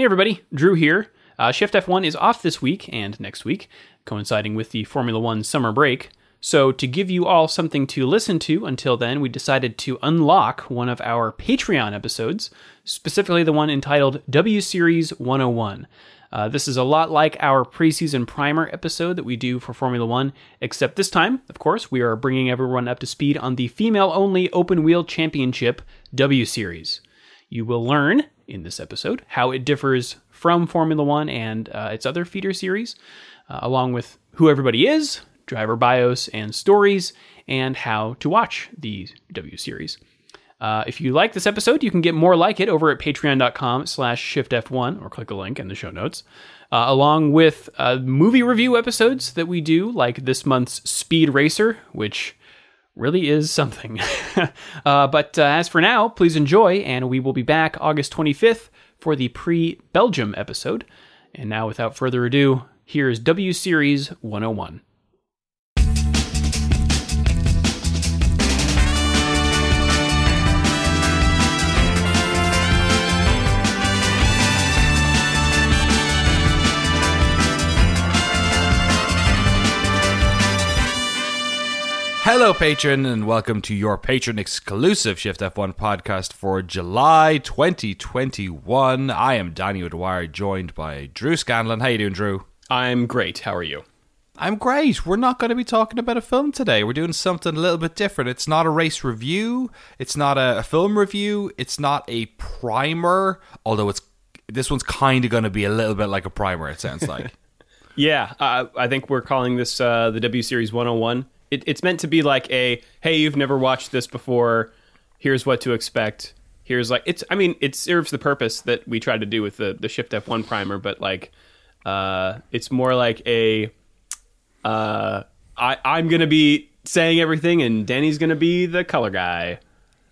Hey everybody, Drew here. Uh, Shift F1 is off this week and next week, coinciding with the Formula One summer break. So, to give you all something to listen to until then, we decided to unlock one of our Patreon episodes, specifically the one entitled W Series 101. Uh, this is a lot like our preseason primer episode that we do for Formula One, except this time, of course, we are bringing everyone up to speed on the female only open wheel championship W Series. You will learn in this episode how it differs from Formula One and uh, its other feeder series, uh, along with who everybody is, driver bios and stories, and how to watch the W Series. Uh, if you like this episode, you can get more like it over at patreon.com slash shiftf1 or click the link in the show notes, uh, along with uh, movie review episodes that we do, like this month's Speed Racer, which really is something. uh, but uh, as for now, please enjoy, and we will be back August 25th for the pre Belgium episode. And now, without further ado, here's W Series 101. Hello, patron, and welcome to your patron exclusive Shift F1 podcast for July 2021. I am Danny O'Dwyer, joined by Drew Scanlon. How you doing, Drew? I'm great. How are you? I'm great. We're not going to be talking about a film today. We're doing something a little bit different. It's not a race review. It's not a, a film review. It's not a primer. Although it's this one's kind of going to be a little bit like a primer. It sounds like. yeah, uh, I think we're calling this uh, the W Series 101 it, it's meant to be like a hey, you've never watched this before. Here's what to expect. Here's like it's. I mean, it serves the purpose that we tried to do with the the Shift F one primer, but like, uh, it's more like a. Uh, I I'm gonna be saying everything, and Danny's gonna be the color guy.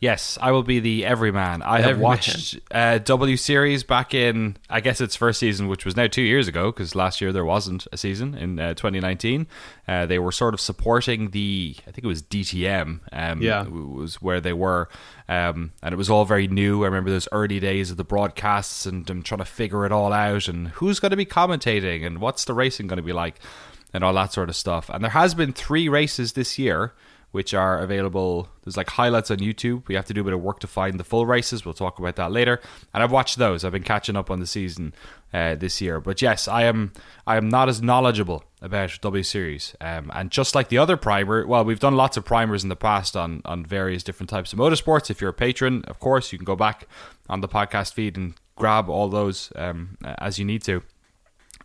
Yes, I will be the everyman. I have watched uh, W Series back in, I guess its first season, which was now two years ago, because last year there wasn't a season in uh, 2019. Uh, they were sort of supporting the, I think it was DTM, um, yeah, was where they were, um, and it was all very new. I remember those early days of the broadcasts and them trying to figure it all out, and who's going to be commentating, and what's the racing going to be like, and all that sort of stuff. And there has been three races this year which are available. There's like highlights on YouTube. We have to do a bit of work to find the full races. We'll talk about that later. And I've watched those. I've been catching up on the season uh, this year. But yes, I am. I am not as knowledgeable about W Series. Um, and just like the other primer, well, we've done lots of primers in the past on on various different types of motorsports. If you're a patron, of course, you can go back on the podcast feed and grab all those um, as you need to.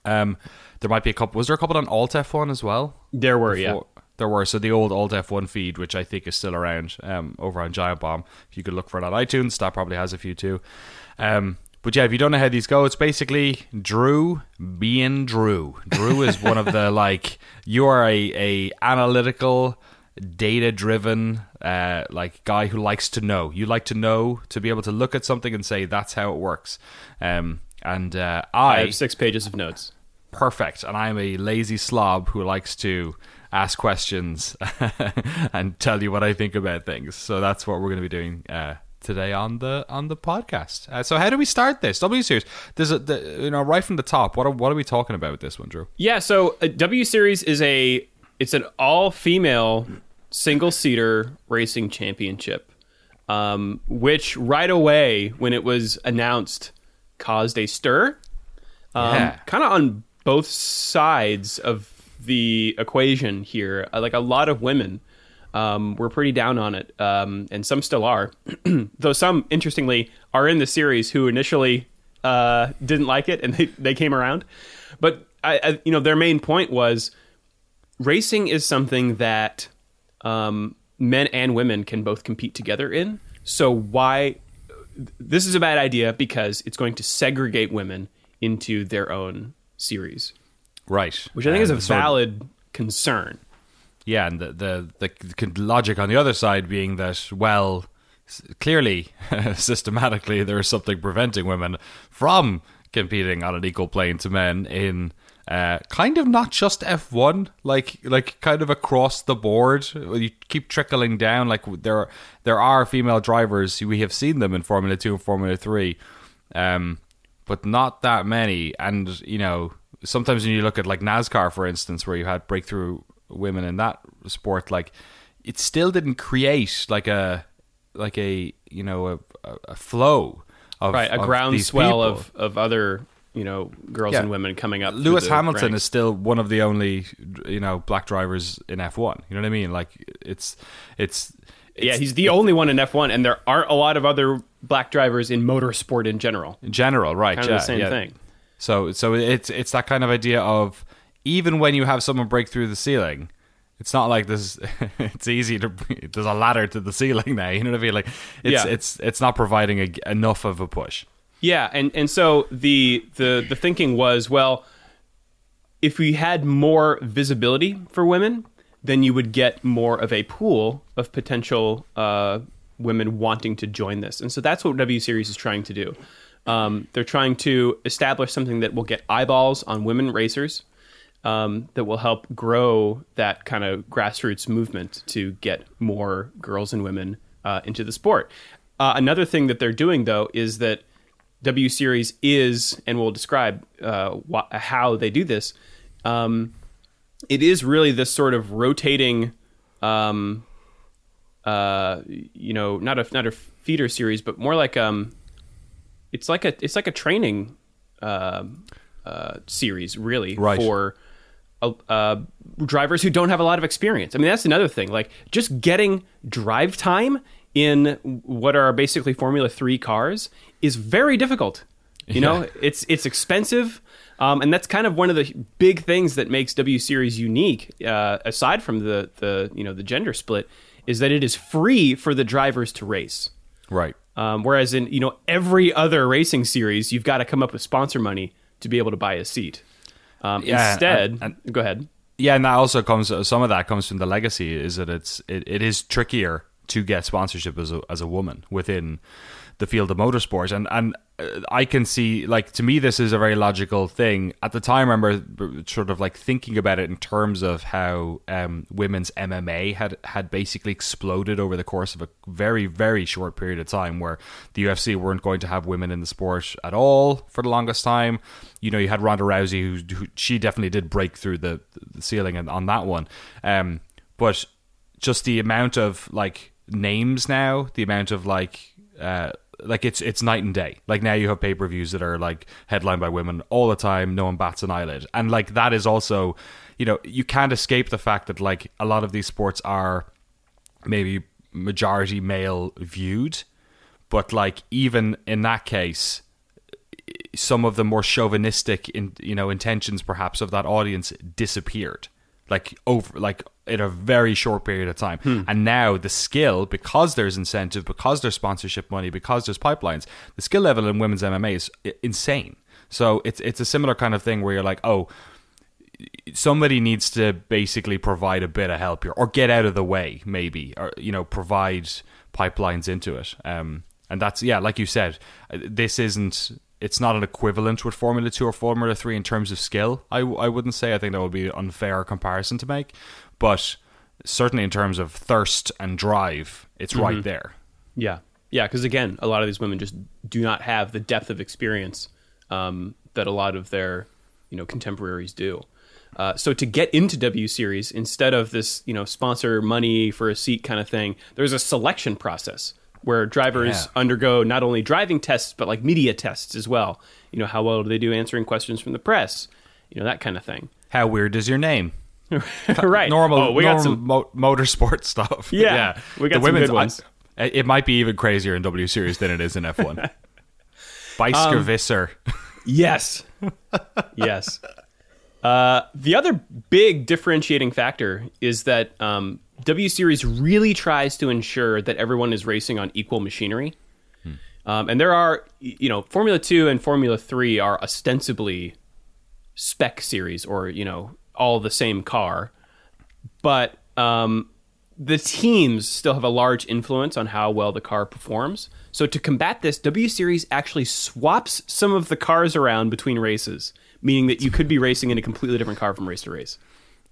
Um, there might be a couple. Was there a couple on Alt F1 as well? There were, before? yeah there were. So the old Alt F1 feed, which I think is still around um, over on Giant Bomb. If you could look for it on iTunes, that probably has a few too. Um, but yeah, if you don't know how these go, it's basically Drew being Drew. Drew is one of the like you are a, a analytical, data driven uh, like guy who likes to know. You like to know to be able to look at something and say that's how it works. Um, and uh, I, I have six pages of notes. Perfect. And I'm a lazy slob who likes to ask questions and tell you what I think about things. So that's what we're going to be doing uh, today on the on the podcast. Uh, so how do we start this W series? There's a the, you know right from the top. What are, what are we talking about with this one, Drew? Yeah, so uh, W series is a it's an all female single seater racing championship, um, which right away when it was announced caused a stir. Um, yeah. kind of on both sides of the equation here. Uh, like a lot of women um, were pretty down on it, um, and some still are. Though some, interestingly, are in the series who initially uh, didn't like it and they, they came around. But I, I, you know, their main point was racing is something that um, men and women can both compete together in. So why? This is a bad idea because it's going to segregate women into their own series. Right. Which I think and is a valid of, concern. Yeah, and the, the, the logic on the other side being that well, clearly, systematically, there is something preventing women from competing on an equal plane to men in uh, kind of not just F1, like like kind of across the board. You keep trickling down. Like there there are female drivers. We have seen them in Formula Two and Formula Three. Um, but not that many. And you know, sometimes when you look at like NASCAR, for instance, where you had breakthrough women in that sport, like it still didn't create like a like a you know a, a flow of right a groundswell of of other you know girls Yeah. and women coming up. Lewis Hamilton ranks. is still one of the only you know black drivers in F1. You know what I mean? Like it's it's, it's yeah, he's the only one in F1, and there aren't a lot of other black drivers in motorsport in general. in general, right? Kind of yeah, the same yeah. thing. So so it's it's that kind of idea of even when you have someone break through the ceiling, it's not like this. It's easy to there's a ladder to the ceiling now. You know what I mean? Like it's Yeah. it's it's not providing a, enough of a push. Yeah, and and so the the the thinking was, well, if we had more visibility for women, then you would get more of a pool of potential uh, women wanting to join this, and so that's what W Series is trying to do. Um, they're trying to establish something that will get eyeballs on women racers, um, that will help grow that kind of grassroots movement to get more girls and women uh, into the sport. Uh, another thing that they're doing, though, is that W Series is, and we'll describe uh, wh- how they do this. Um, it is really this sort of rotating, um, uh, you know, not a not a feeder series, but more like um, it's like a it's like a training uh, uh, series, really, Right. for uh, uh, drivers who don't have a lot of experience. I mean, that's another thing. Like just getting drive time in what are basically Formula Three cars is very difficult. You know, Yeah. it's it's expensive, um, and that's kind of one of the big things that makes W Series unique. Uh, aside from the the you know the gender split, is that it is free for the drivers to race. Right. Um, whereas in you know every other racing series, you've got to come up with sponsor money to be able to buy a seat. Um, Yeah, instead, and- go ahead. Yeah, and that also comes. Some of that comes from the legacy. Is that it's it, it is trickier to get sponsorship as a as a woman within the field of motorsport, and and uh, I can see like to me this is a very logical thing. At the time, I remember sort of like thinking about it in terms of how um, women's MMA had had basically exploded over the course of a very very short period of time, where the UFC weren't going to have women in the sport at all for the longest time. You know, you had Ronda Rousey, who, who she definitely did break through the, the ceiling on, on that one. Um, but just the amount of like names now, the amount of like uh, like it's it's night and day. Like now you have pay per views that are like headlined by women all the time. No one bats an eyelid, and like that is also, you know, you can't escape the fact that like a lot of these sports are maybe majority male viewed, but like even in that case, some of the more chauvinistic in you know intentions perhaps of that audience disappeared like over like in a very short period of time. And now the skill because there's incentive because there's sponsorship money because there's pipelines the skill level in women's MMA is insane. So it's it's a similar kind of thing where you're like oh somebody needs to basically provide a bit of help here or get out of the way maybe or you know provide pipelines into it. Um and that's yeah like you said uh, this isn't it's not an equivalent with formula 2 or formula 3 in terms of skill i, I wouldn't say. I think that would be an unfair comparison to make but certainly in terms of thirst and drive it's right there Yeah, yeah. Because again, a lot of these women just do not have the depth of experience um, that a lot of their you know contemporaries do. Uh, so to get into W Series, instead of this you know sponsor money for a seat kind of thing, there's a selection process where drivers Yeah. undergo not only driving tests but like media tests as well. You know how well do they do answering questions from the press? You know that kind of thing. how weird is your name right. normal Oh, we normal got some. mo- motorsport stuff. Yeah, we got some good ones. I- it might be even crazier in W Series than it is in F1. Bisker Um, Yes. yes. Uh, the other big differentiating factor is that um, W Series really tries to ensure that everyone is racing on equal machinery. Um, and there are, you know, Formula 2 and Formula 3 are ostensibly spec series or, you know, all the same car. But um, the teams still have a large influence on how well the car performs. So to combat this, W Series actually swaps some of the cars around between races, meaning that you could be racing in a completely different car from race to race.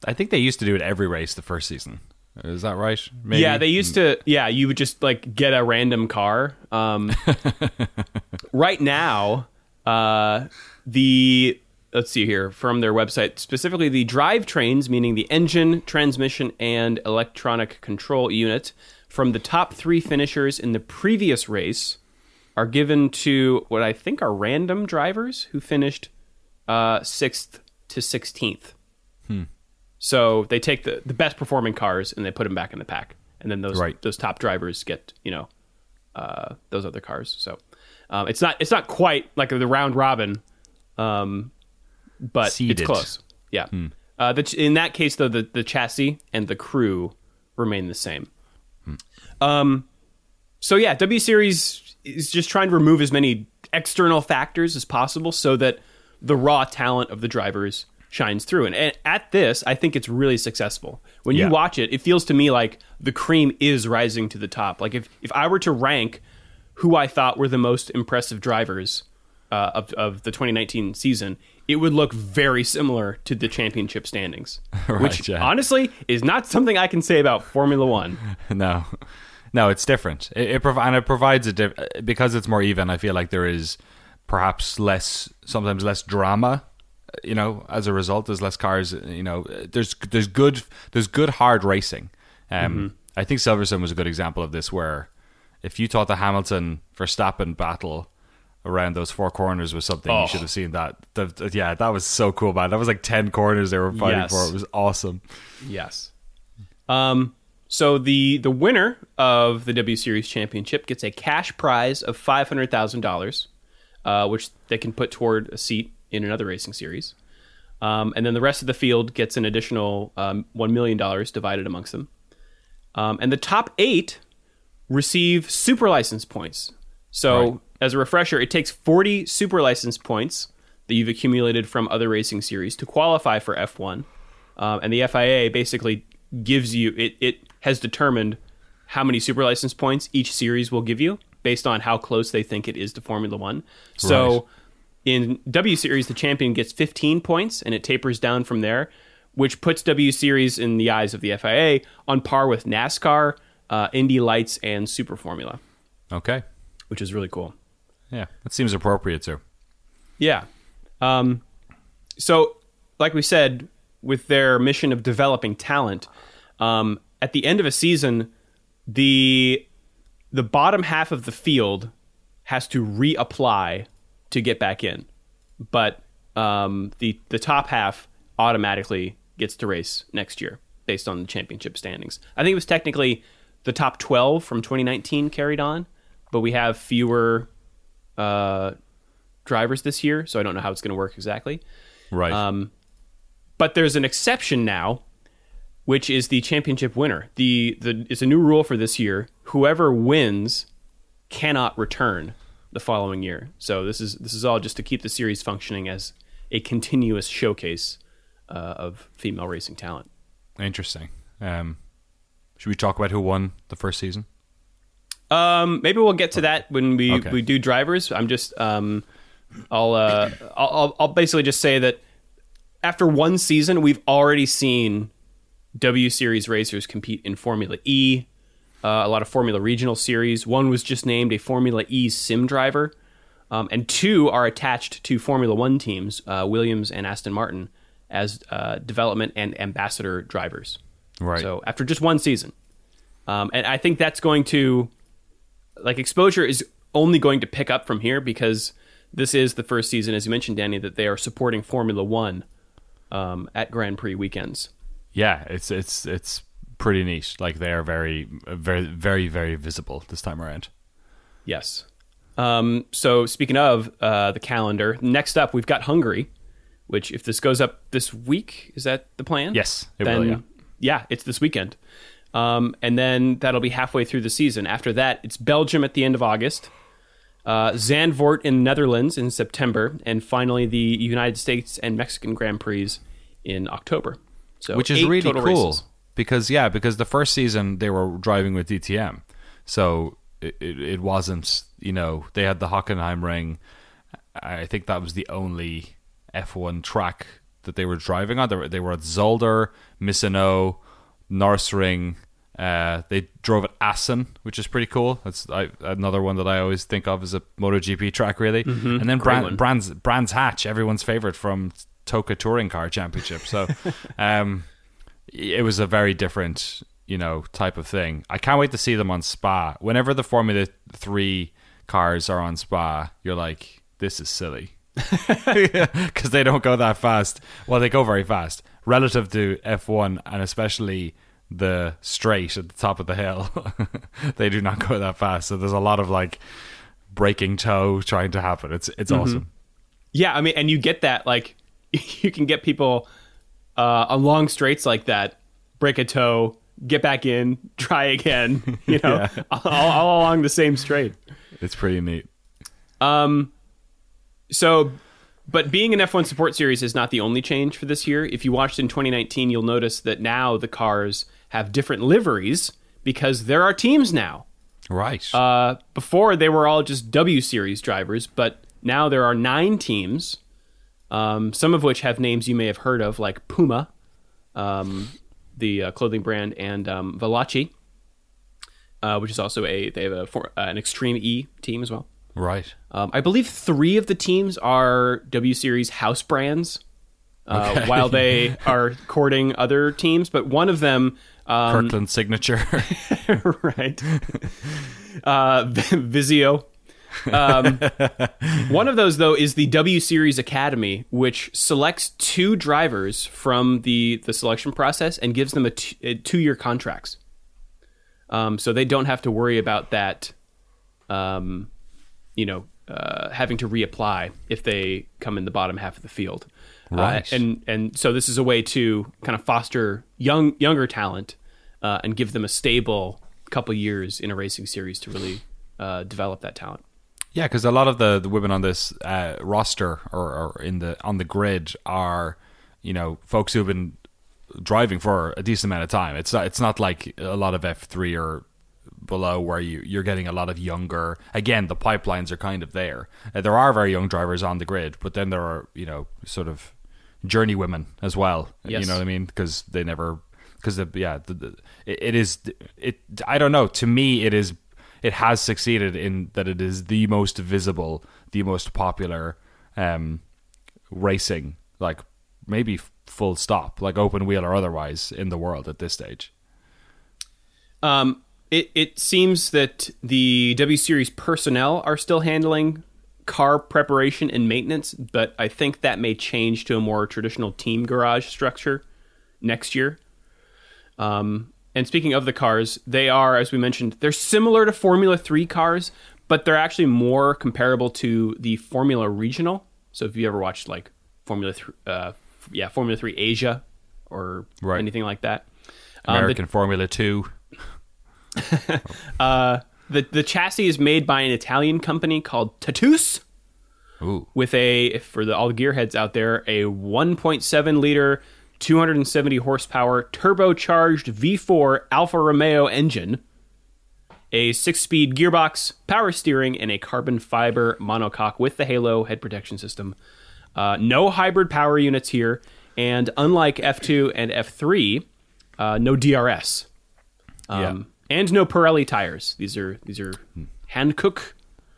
I think they used to do it every race the first season. Is that right? Maybe? Yeah, they used to. Yeah, you would just like get a random car. Um, right now, uh, Uh, the let's see here from their website specifically the drivetrains, meaning the engine, transmission, and electronic control unit from the top three finishers in the previous race are given to what I think are random drivers who finished uh, sixth to sixteenth. So they take the, the best performing cars and they put them back in the pack, and then those Right. those top drivers get you know uh, those other cars. So um, it's not it's not quite like the round robin, um, but Seeded. it's close. Yeah. Uh, the, ch- in that case, though, the, the chassis and the crew remain the same. Um, so yeah, W Series is just trying to remove as many external factors as possible so that the raw talent of the drivers shines through. And, and at this, I think it's really successful. When you watch it, it feels to me like the cream is rising to the top. Like if if I were to rank who I thought were the most impressive drivers uh, of of the 2019 season, it would look very similar to the championship standings, Right, which yeah. honestly is not something I can say about Formula One. no, no, it's different. It, it prov- and it provides a diff- because it's more even. I feel like there is perhaps less, sometimes less drama. You know, as a result, there's less cars. You know, there's there's good there's good hard racing. Um, I think Silverstone was a good example of this, where if you thought the Hamilton Verstappen battle around those four corners was something, Oh. you should have seen that. The- the- yeah, that was so cool, man. That was like ten corners they were fighting Yes. for. It was awesome. Yes. Um, so the the winner of the W Series Championship gets a cash prize of five hundred thousand dollars, uh, which they can put toward a seat in another racing series. Um, and then the rest of the field gets an additional um, one million dollars divided amongst them. Um, and the top eight receive super license points. So, Right. As a refresher, it takes 40 super license points that you've accumulated from other racing series to qualify for F1. Um, and the FIA basically gives you, it, it has determined how many super license points each series will give you based on how close they think it is to Formula One. So, Right. in W Series, the champion gets 15 points and it tapers down from there, which puts W Series in the eyes of the FIA on par with NASCAR, uh, Indy Lights, and Super Formula, Okay, which is really cool. Yeah, that seems appropriate too. Yeah. Um, so, like we said, with their mission of developing talent, um, at the end of a season, the the bottom half of the field has to reapply to get back in, but um, the the top half automatically gets to race next year based on the championship standings. I think it was technically the top twelve from 2019 carried on, but we have fewer uh, drivers this year, so I don't know how it's going to work exactly. Right. Um, but there's an exception now, which is the championship winner. The the it's a new rule for this year. Whoever wins cannot return the following year. So this is this is all just to keep the series functioning as a continuous showcase uh, of female racing talent. Interesting. Um, should we talk about who won the first season? Um, maybe we'll get to that when we, Okay. we do drivers. I'm just um, I'll, uh, I'll I'll basically just say that after one season, we've already seen W Series racers compete in Formula E, uh, a lot of Formula Regional Series. One was just named a Formula E sim driver, um, and two are attached to Formula One teams, uh, Williams and Aston Martin, as uh, development and ambassador drivers. Right. So after just one season, um, and I think that's going to like exposure is only going to pick up from here because this is the first season, as you mentioned, Danny, that they are supporting Formula One um, at Grand Prix weekends. yeah, it's it's it's pretty neat. Like they are very very very very visible this time around. Yes. Um, so speaking of uh, the calendar, next up we've got Hungary, which if this goes up this week, is that the plan? Yes, it then, will, yeah. it's this weekend. Um, and then that'll be halfway through the season. After that, it's Belgium at the end of August, uh, Zandvoort in the Netherlands in September, and finally the United States and Mexican Grand Prix in October. So which is really cool races. because yeah, because the first season they were driving with DTM, so it, it, it wasn't you know they had the Hockenheim ring. I think that was the only F1 track that they were driving on. They were, they were at Zolder, Misano, Norrisring, Uh, they drove at Assen, which is pretty cool. That's I, another one that I always think of as a MotoGP track, really. And then Brand. Brands Brands Hatch, everyone's favorite from TOCA Touring Car Championship. So, um, it was a very different, you know, type of thing. I can't wait to see them on Spa. Whenever the Formula Three cars are on Spa, you're like, this is silly because they don't go that fast. Well, they go very fast relative to F1 and especially the straight at the top of the hill. they do not go that fast. So there's a lot of like breaking tow trying to happen. It's it's awesome. Yeah, I mean, and you get that like you can get people uh, on long straights like that, break a tow, get back in, try again. You know, all, all along the same straight. It's pretty neat. Um, so, but being an F1 support series is not the only change for this year. If you watched in 2019, you'll notice that now the cars have different liveries because there are teams now. Right. Uh, before they were all just W series drivers, but now there are nine teams, um, some of which have names you may have heard of, like Puma, um, the uh, clothing brand, and um, Veloce, uh, which is also a they have a for, uh, an Extreme E team as well. Right. Um, I believe three of the teams are W Series house brands, uh, Okay. while they are courting other teams. But one of them, um, Kirkland signature. right, uh, Vizio. Um, one of those, though, is the W Series Academy, which selects two drivers from the the selection process and gives them a, t- a two year contracts. Um, so they don't have to worry about that. Um, you know, uh, having to reapply if they come in the bottom half of the field. Right. Uh, and and so this is a way to kind of foster young younger talent uh, and give them a stable couple years in a racing series to really uh, develop that talent. Yeah, because a lot of the, the women on this uh, roster or, or in the on the grid are, you know, folks who've been driving for a decent amount of time. It's not, it's not like a lot of F three or below where you you're getting a lot of younger. Again, the pipelines are kind of there. Uh, there are very young drivers on the grid, but then there are you know sort of journey women as well. Yes. You know what I mean? Because they never because yeah the, the, it, it is it I don't know. To me, it is it has succeeded in that it is the most visible, the most popular um, racing, like maybe full stop, like open wheel or otherwise, in the world at this stage. Um, it it seems that the W Series personnel are still handling car preparation and maintenance, but I think that may change to a more traditional team garage structure next year. Um, and speaking of the cars, they are, as we mentioned, they're similar to Formula Three cars, but they're actually more comparable to the Formula Regional. So if you ever watched like Formula Three, uh, yeah, Formula Three Asia or Right. anything like that. Um, the- American Formula Two. Uh, the the chassis is made by an Italian company called Tatus Ooh, with a for the all the gearheads out there a 1.7 liter 270 horsepower turbocharged V4 Alfa Romeo engine, a six-speed gearbox, power steering, and a carbon fiber monocoque with the Halo head protection system. Uh, no hybrid power units here, and unlike F2 and F3, uh, no DRS. Um, and no Pirelli tires. These are these are Hankook,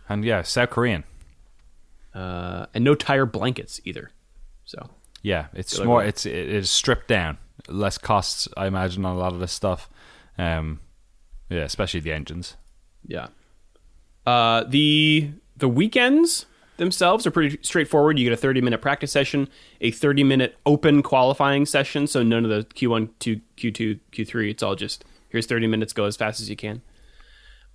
and yeah, South Korean. uh, and no tire blankets either. So Yeah, it's more. It's it is stripped down, less costs. I imagine on a lot of this stuff. Um, yeah, especially the engines. yeah, uh, the the weekends themselves are pretty straightforward. You get a thirty minute practice session, a thirty minute open qualifying session. So none of the Q one, two, Q two, Q three. It's all just here's thirty minutes. Go as fast as you can.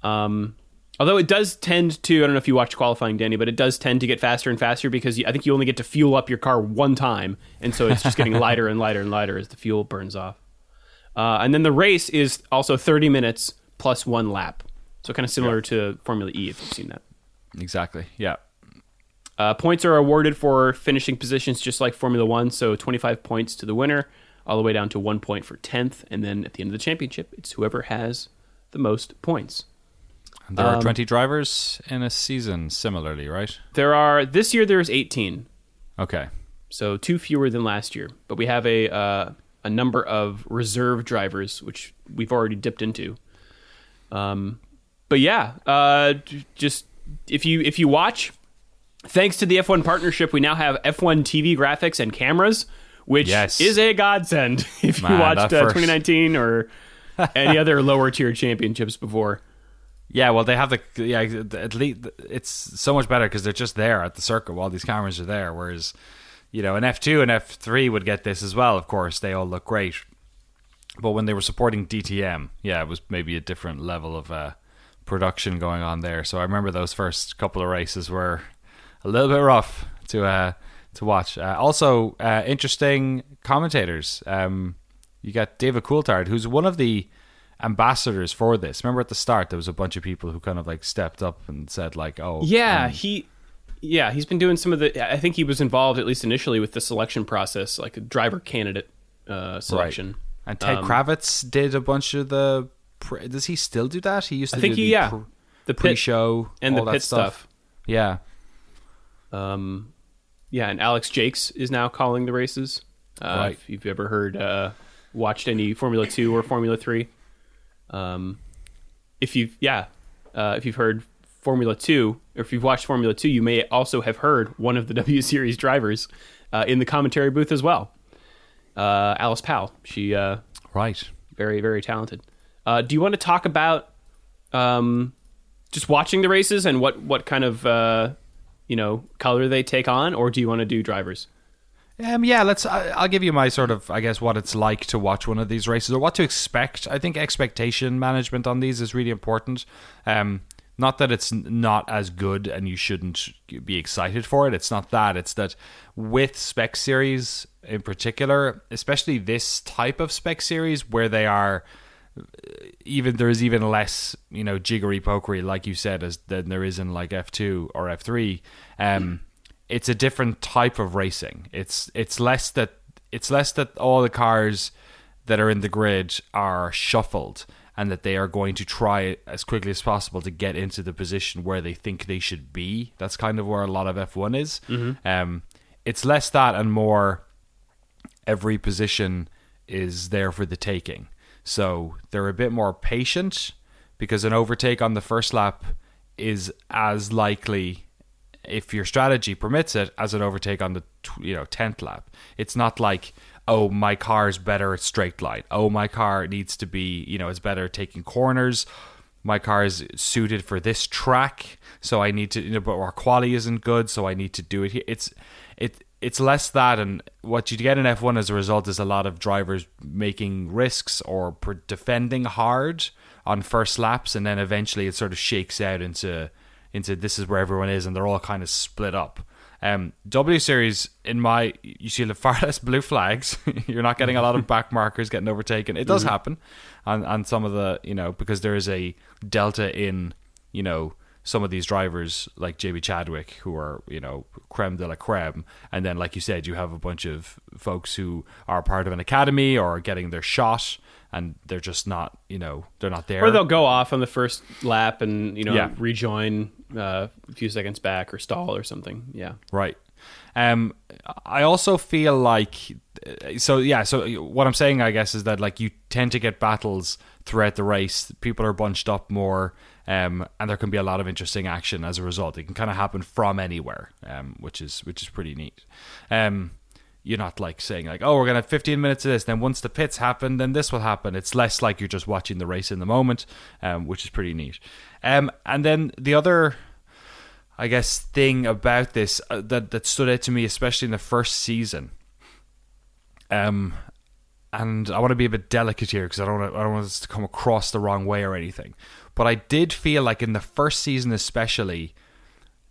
Um, although it does tend to, I don't know if you watched qualifying, Danny, but it does tend to get faster and faster because you, I think you only get to fuel up your car one time, and so it's just getting lighter and lighter and lighter as the fuel burns off. Uh, and then the race is also 30 minutes plus one lap, so kind of similar to Formula E if you've seen that. Exactly. Yeah. Uh, points are awarded for finishing positions just like Formula One, so 25 points to the winner, all the way down to one point for 10th, and then at the end of the championship, it's whoever has the most points. And there Um, are twenty drivers in a season. Similarly, right? There are this year there's 18, Okay. so two fewer than last year. But we have a uh, a number of reserve drivers, which we've already dipped into. Um, but yeah, uh, just if you if you watch, thanks to the F1 partnership, we now have F1 TV graphics and cameras, which Yes. is a godsend if you Man, watched uh, 2019 or any other lower tier championships before. Yeah, well, they have the yeah. At least it's so much better because they're just there at the circuit while these cameras are there. Whereas, you know, an F two and F three would get this as well. Of course, they all look great. But when they were supporting DTM, yeah, it was maybe a different level of uh, production going on there. So I remember those first couple of races were a little bit rough to uh, to watch. Uh, also, uh, interesting commentators. Um, you got David Coulthard, who's one of the ambassadors for this. Remember at the start there was a bunch of people who kind of like stepped up and said like, "Oh, Yeah, um, he yeah, he's been doing some of the I think he was involved at least initially with the selection process, like a driver candidate uh, selection. And Ted Um, Kravitz did a bunch of the. Pre- does he still do that? He used to I think do he the yeah. pr- the pit pre-show and all the that pit stuff. Yeah, Um, yeah, and Alex Jacques is now calling the races. Uh, Right. If you've ever heard, uh, watched any Formula Two or Formula Three, um, if you've yeah, uh, if you've heard Formula Two, or if you've watched Formula Two, you may also have heard one of the W Series drivers uh, in the commentary booth as well. Uh, Alice Powell, she uh, right. very very talented. Uh, do you want to talk about um, just watching the races and what what kind of uh, you know color they take on, or do you want to do drivers? Um, yeah, let's. I, I'll give you my sort of, I guess, what it's like to watch one of these races or what to expect. I think expectation management on these is really important. Um, not that it's not as good and you shouldn't be excited for it. It's not that. It's that with spec series in particular, especially this type of spec series where they are even there's even less you know jiggery pokery like you said as than there is in like F2 or F3 um it's a different type of racing. It's it's less that it's less that all the cars that are in the grid are shuffled and that they are going to try as quickly as possible to get into the position where they think they should be. That's kind of where a lot of F1 is. Um it's less that and more every position is there for the taking. So they're a bit more patient because an overtake on the first lap is as likely if your strategy permits it as an overtake on the you know 10th lap. It's not like oh my car is better at straight line. Oh my car needs to be, you know, it's better taking corners. My car is suited for this track, so I need to you know but our quality isn't good, so I need to do it here. It's it it's less that, and what you get in F1 as a result is a lot of drivers making risks or per- defending hard on first laps, and then eventually it sort of shakes out into into this is where everyone is, and they're all kind of split up. Um, W Series, in my, you see far less blue flags. You're not getting a lot of back markers getting overtaken. It does happen on on some of the, you know, because there is a delta in, you know, some of these drivers like JB Chadwick who are, you know, creme de la creme. And then, like you said, you have a bunch of folks who are part of an academy or are getting their shot and they're just not, you know, they're not there. Or they'll go off on the first lap and you know Yeah. rejoin uh, a few seconds back or stall or something. Yeah. Right. Um, I also feel like, so yeah. So what I'm saying, I guess, is that like you tend to get battles throughout the race. People are bunched up more, um, and there can be a lot of interesting action as a result. It can kind of happen from anywhere, um, which is which is pretty neat. Um, you're not like saying like, oh, we're gonna have 15 minutes of this. Then once the pits happen, then this will happen. It's less like you're just watching the race in the moment, um, which is pretty neat. Um, and then the other I guess thing about this uh, that that stood out to me, especially in the first season. Um, and I want to be a bit delicate here because I don't want I don't want this to come across the wrong way or anything. But I did feel like in the first season, especially,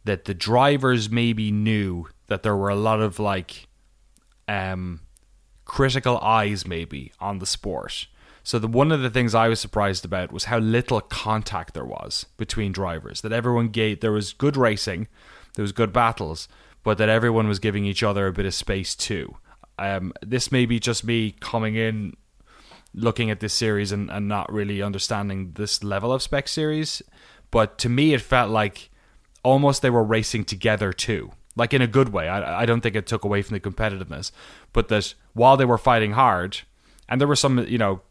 that the drivers maybe knew that there were a lot of like, um, critical eyes maybe on the sport. So the one of the things I was surprised about was how little contact there was between drivers. That everyone gave there was good racing, there was good battles, but that everyone was giving each other a bit of space too. Um, this may be just me coming in, looking at this series and, and not really understanding this level of spec series, but to me it felt like almost they were racing together too. Like in a good way. I, I don't think it took away from the competitiveness, but that while they were fighting hard, and there were some, you know,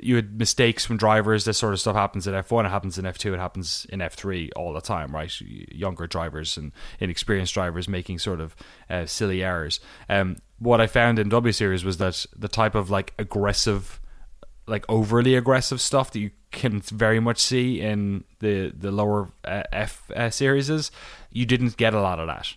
you had mistakes from drivers. This sort of stuff happens in F1. It happens in F2. It happens in F3 all the time, right? Younger drivers and inexperienced drivers making sort of uh, silly errors. Um, what I found in W Series was that the type of like aggressive, like overly aggressive stuff that you can very much see in the the lower uh, F uh, series, you didn't get a lot of that.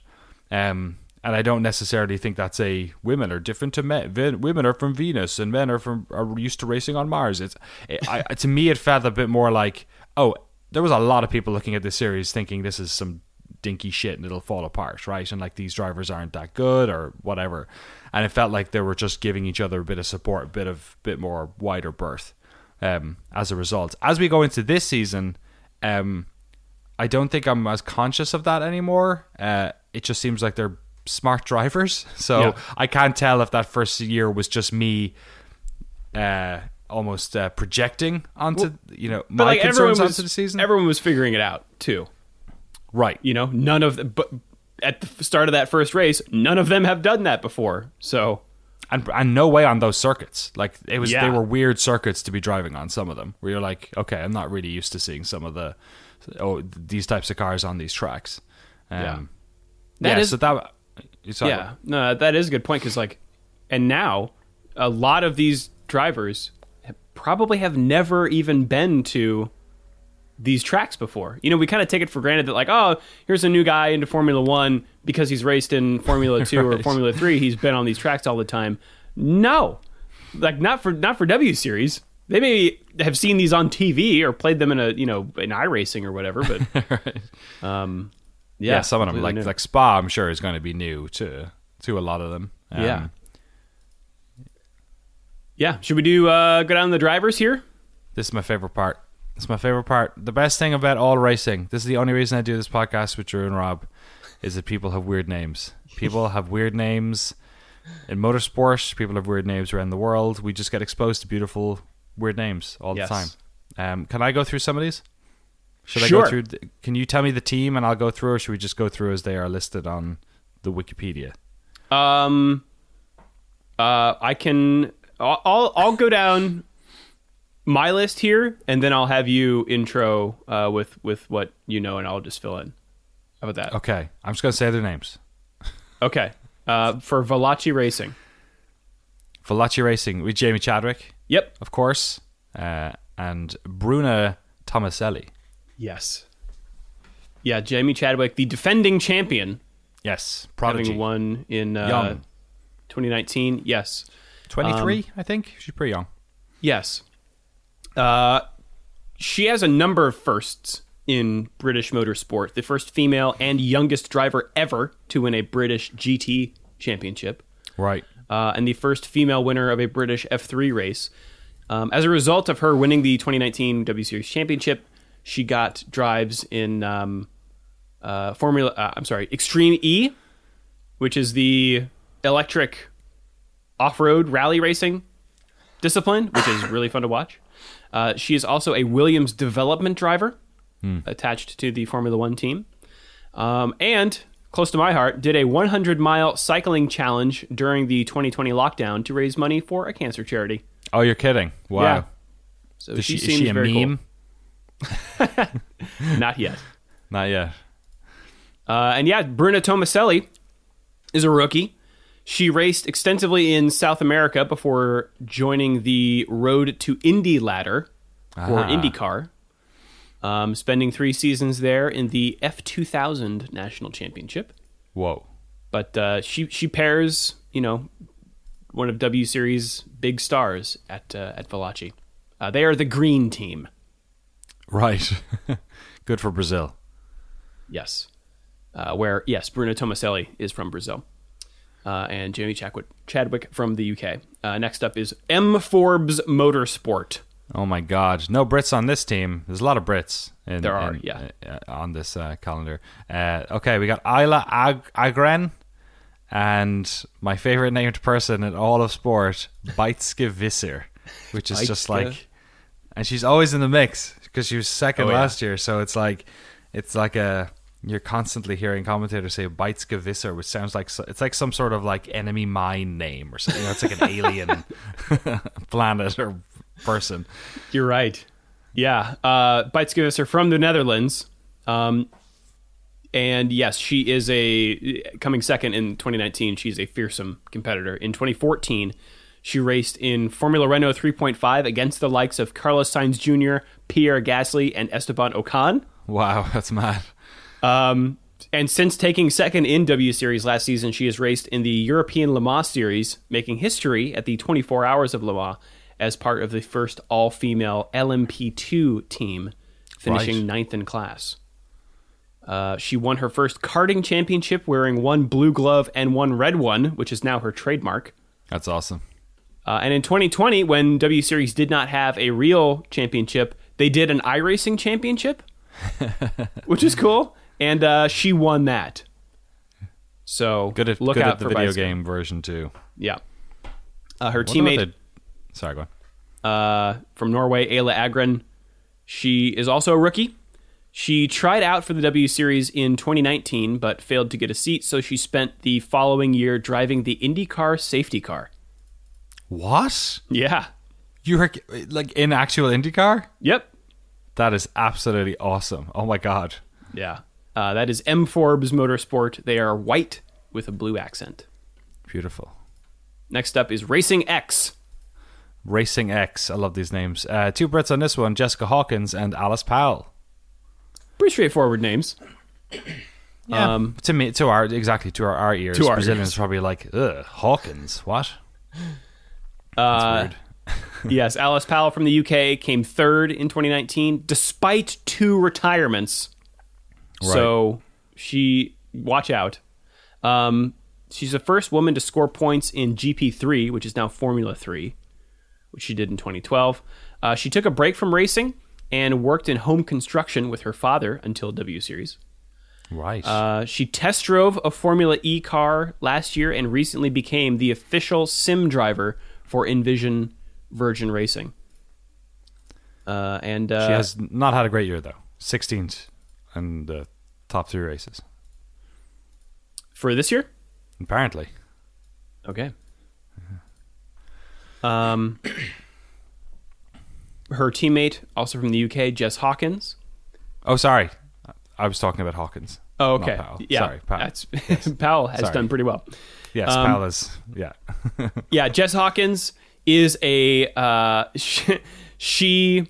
Um, and I don't necessarily think that's a women are different to men. Women are from Venus, and men are from are used to racing on Mars. It's it, I, to me, it felt a bit more like oh, there was a lot of people looking at this series thinking this is some dinky shit and it'll fall apart, right? And like these drivers aren't that good or whatever. And it felt like they were just giving each other a bit of support, a bit of bit more wider berth. Um, as a result, as we go into this season, um, I don't think I'm as conscious of that anymore. Uh, it just seems like they're smart drivers. So yeah. I can't tell if that first year was just me uh, almost uh, projecting onto well, you know my like concerns was, onto the season. Everyone was figuring it out too. Right. You know, none of the, but at the start of that first race, none of them have done that before. So and and no way on those circuits. Like it was, yeah. they were weird circuits to be driving on. Some of them where you're like, okay, I'm not really used to seeing some of the oh these types of cars on these tracks. Um, yeah, that yeah, is, so that yeah, no, that is a good point because like, and now a lot of these drivers probably have never even been to these tracks before. You know, we kind of take it for granted that like, oh, here's a new guy into Formula One because he's raced in Formula Two right. or Formula Three. He's been on these tracks all the time. No, like not for not for W Series. They may have seen these on TV or played them in a you know in iRacing or whatever, but right. um, yeah, some of them like new. like Spa, I'm sure is going to be new to to a lot of them. Um, yeah. Yeah. Should we do uh, go down the drivers here? This is my favorite part. This is my favorite part. The best thing about all racing. This is the only reason I do this podcast with Drew and Rob, is that people have weird names. People have weird names in motorsport. People have weird names around the world. We just get exposed to beautiful weird names all yes. the time. Um, can I go through some of these? Should sure. I go through? Can you tell me the team and I'll go through, or should we just go through as they are listed on the Wikipedia? Um, uh, I can. I'll I'll, I'll go down my list here, and then I'll have you intro uh, with with what you know, and I'll just fill in. How about that? Okay, I'm just gonna say their names. okay, uh, for Veloce Racing. Veloce Racing with Jamie Chadwick. Yep, of course, uh, and Bruna Tomaselli. Yes. Yeah, Jamie Chadwick, the defending champion. Yes, prodigy. Having won in uh, 2019. Yes. 23, um, I think. She's pretty young. Yes. Uh, she has a number of firsts in British motorsport. The first female and youngest driver ever to win a British GT championship. Right. Uh, and the first female winner of a British F3 race. Um, as a result of her winning the 2019 W Series championship, she got drives in um, uh, Formula. Uh, I'm sorry, Extreme E, which is the electric off-road rally racing discipline, which is really fun to watch. Uh, she is also a Williams development driver hmm. attached to the Formula One team, um, and close to my heart, did a 100 mile cycling challenge during the 2020 lockdown to raise money for a cancer charity. Oh, you're kidding! Wow. Yeah. So she, she, seems she a very meme? Cool. Not yet. Not yet. Uh, and yeah, Bruna Tomaselli is a rookie. She raced extensively in South America before joining the Road to Indy ladder or ah. IndyCar, um, spending three seasons there in the F2000 National Championship. Whoa! But uh, she she pairs, you know, one of W Series big stars at uh, at Veloce. Uh, they are the green team. Right. Good for Brazil. Yes. Uh, where, yes, Bruna Tomaselli is from Brazil. Uh, and Jamie Chadwick, Chadwick from the UK. Uh, next up is M. Forbes Motorsport. Oh my God! No Brits on this team. There's a lot of Brits. In, there are, in, yeah, uh, on this uh, calendar. Uh, okay, we got Ayla Ag- Agren, and my favorite named person in all of sport, Beitske Visser, which is just like, and she's always in the mix because she was second oh, last yeah. year. So it's like it's like a You're constantly hearing commentators say Beitske which sounds like it's like some sort of like enemy mine name or something. You know, it's like an alien planet or person. You're right. Yeah, uh, from the Netherlands. Um, and yes, she is a coming second in 2019. She's a fearsome competitor. In 2014, she raced in Formula Renault 3.5 against the likes of Carlos Sainz Jr., Pierre Gasly, and Esteban Ocon. Wow, that's mad. Um, and since taking second in W Series last season, she has raced in the European Le Mans Series, making history at the 24 Hours of Le Mans as part of the first all female LMP2 team, finishing Right. ninth in class. Uh, she won her first karting championship wearing one blue glove and one red one, which is now her trademark. That's awesome. Uh, and in 2020, when W Series did not have a real championship, they did an iRacing championship, which is cool. And uh, she won that. So Good at look good out at the for video Bicycle. game version too. Yeah. Uh, her teammate they- Sorry, go on. uh, from Norway, Ayla Agren, she is also a rookie. She tried out for the W Series in 2019, but failed to get a seat, so she spent the following year driving the IndyCar safety car. What? Yeah. You were like in actual IndyCar? Yep. That is absolutely awesome. Oh my god. Yeah. Uh, that is M Forbes Motorsport. They are white with a blue accent. Beautiful. Next up is Racing X. Racing X. I love these names. Uh, two Brits on this one: Jessica Hawkins and Alice Powell. Pretty straightforward names. Yeah. Um, to me, to our exactly to our, our ears, To our Brazilians ears. probably like, ugh, Hawkins. What? Uh, yes, Alice Powell from the UK came third in 2019, despite two retirements. So she, watch out. Um, she's the first woman to score points in GP3, which is now Formula 3, which she did in 2012. Uh, she took a break from racing and worked in home construction with her father until W Series. Right. Uh, she test drove a Formula E car last year and recently became the official sim driver for Envision Virgin Racing. Uh, and uh, she has not had a great year though. Sixteenth in the top three races, for this year. apparently. Okay. Um, her teammate, also from the UK, Jess Hawkins. Oh, sorry. I was talking about Hawkins. Oh, okay. Powell. Yeah, Sorry, Powell. That's, Powell has Sorry. done pretty well. Yes, Um, is. Yeah. Yeah, Jess Hawkins is a uh, she, she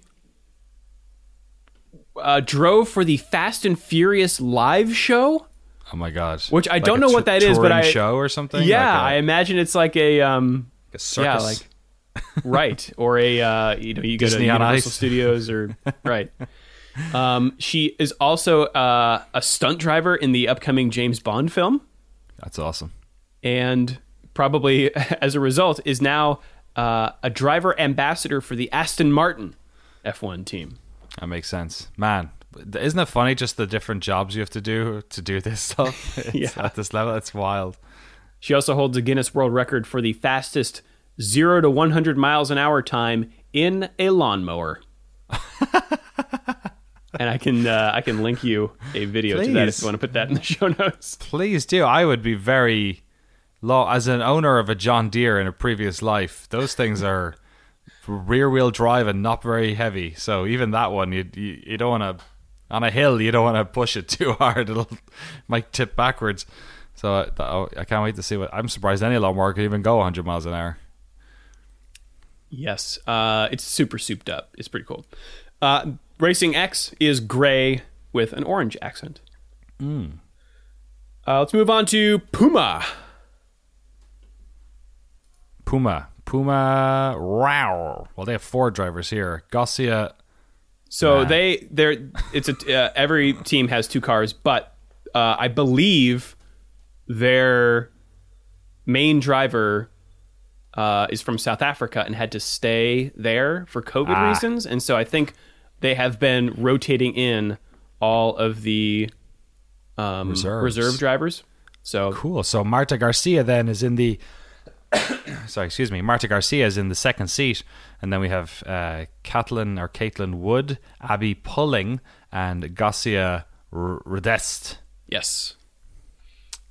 uh, drove for the Fast and Furious live show. oh my god. Which I Like don't know t- what that is, but I- show or something. yeah, I like a, imagine it's like a um, a circus. yeah, like right or a uh, you know you go to Disney on Universal Ice. Studios or right. Um, she is also uh, a stunt driver in the upcoming James Bond film. That's awesome. And probably as a result is now uh, a driver ambassador for the Aston Martin F1 team. That makes sense, man. Isn't it funny just the different jobs you have to do to do this stuff? Yeah. At this level, it's wild. She also holds a Guinness World Record for the fastest 0 to 100 miles an hour time in a lawnmower. and I can uh, I can link you a video to that if you want to put that in the show notes. Please do. I would be very low as an owner of a John Deere in a previous life. Those things are rear wheel drive and not very heavy. So even that one, you you, you don't want to on a hill. You don't want to push it too hard. It'll might tip backwards. So I, oh, I can't wait to see what. I'm surprised any lawnmower can even go 100 miles an hour. Yes, uh, it's super souped up. It's pretty cool. Uh, Racing X is gray with an orange accent. Uh, let's move on to Puma. Puma, Puma, wow. Well, they have four drivers here. Garcia. So Nah. they they're it's a uh, every team has two cars, but uh, I believe their main driver uh, is from South Africa and had to stay there for COVID Ah. reasons, and so I think they have been rotating in all of the um, reserve drivers. So Cool. So Marta Garcia then is in the. sorry, excuse me. Marta Garcia is in the second seat, and then we have uh, Caitlin or Caitlin Wood, Abby Pulling, and Gosia Rdest Yes.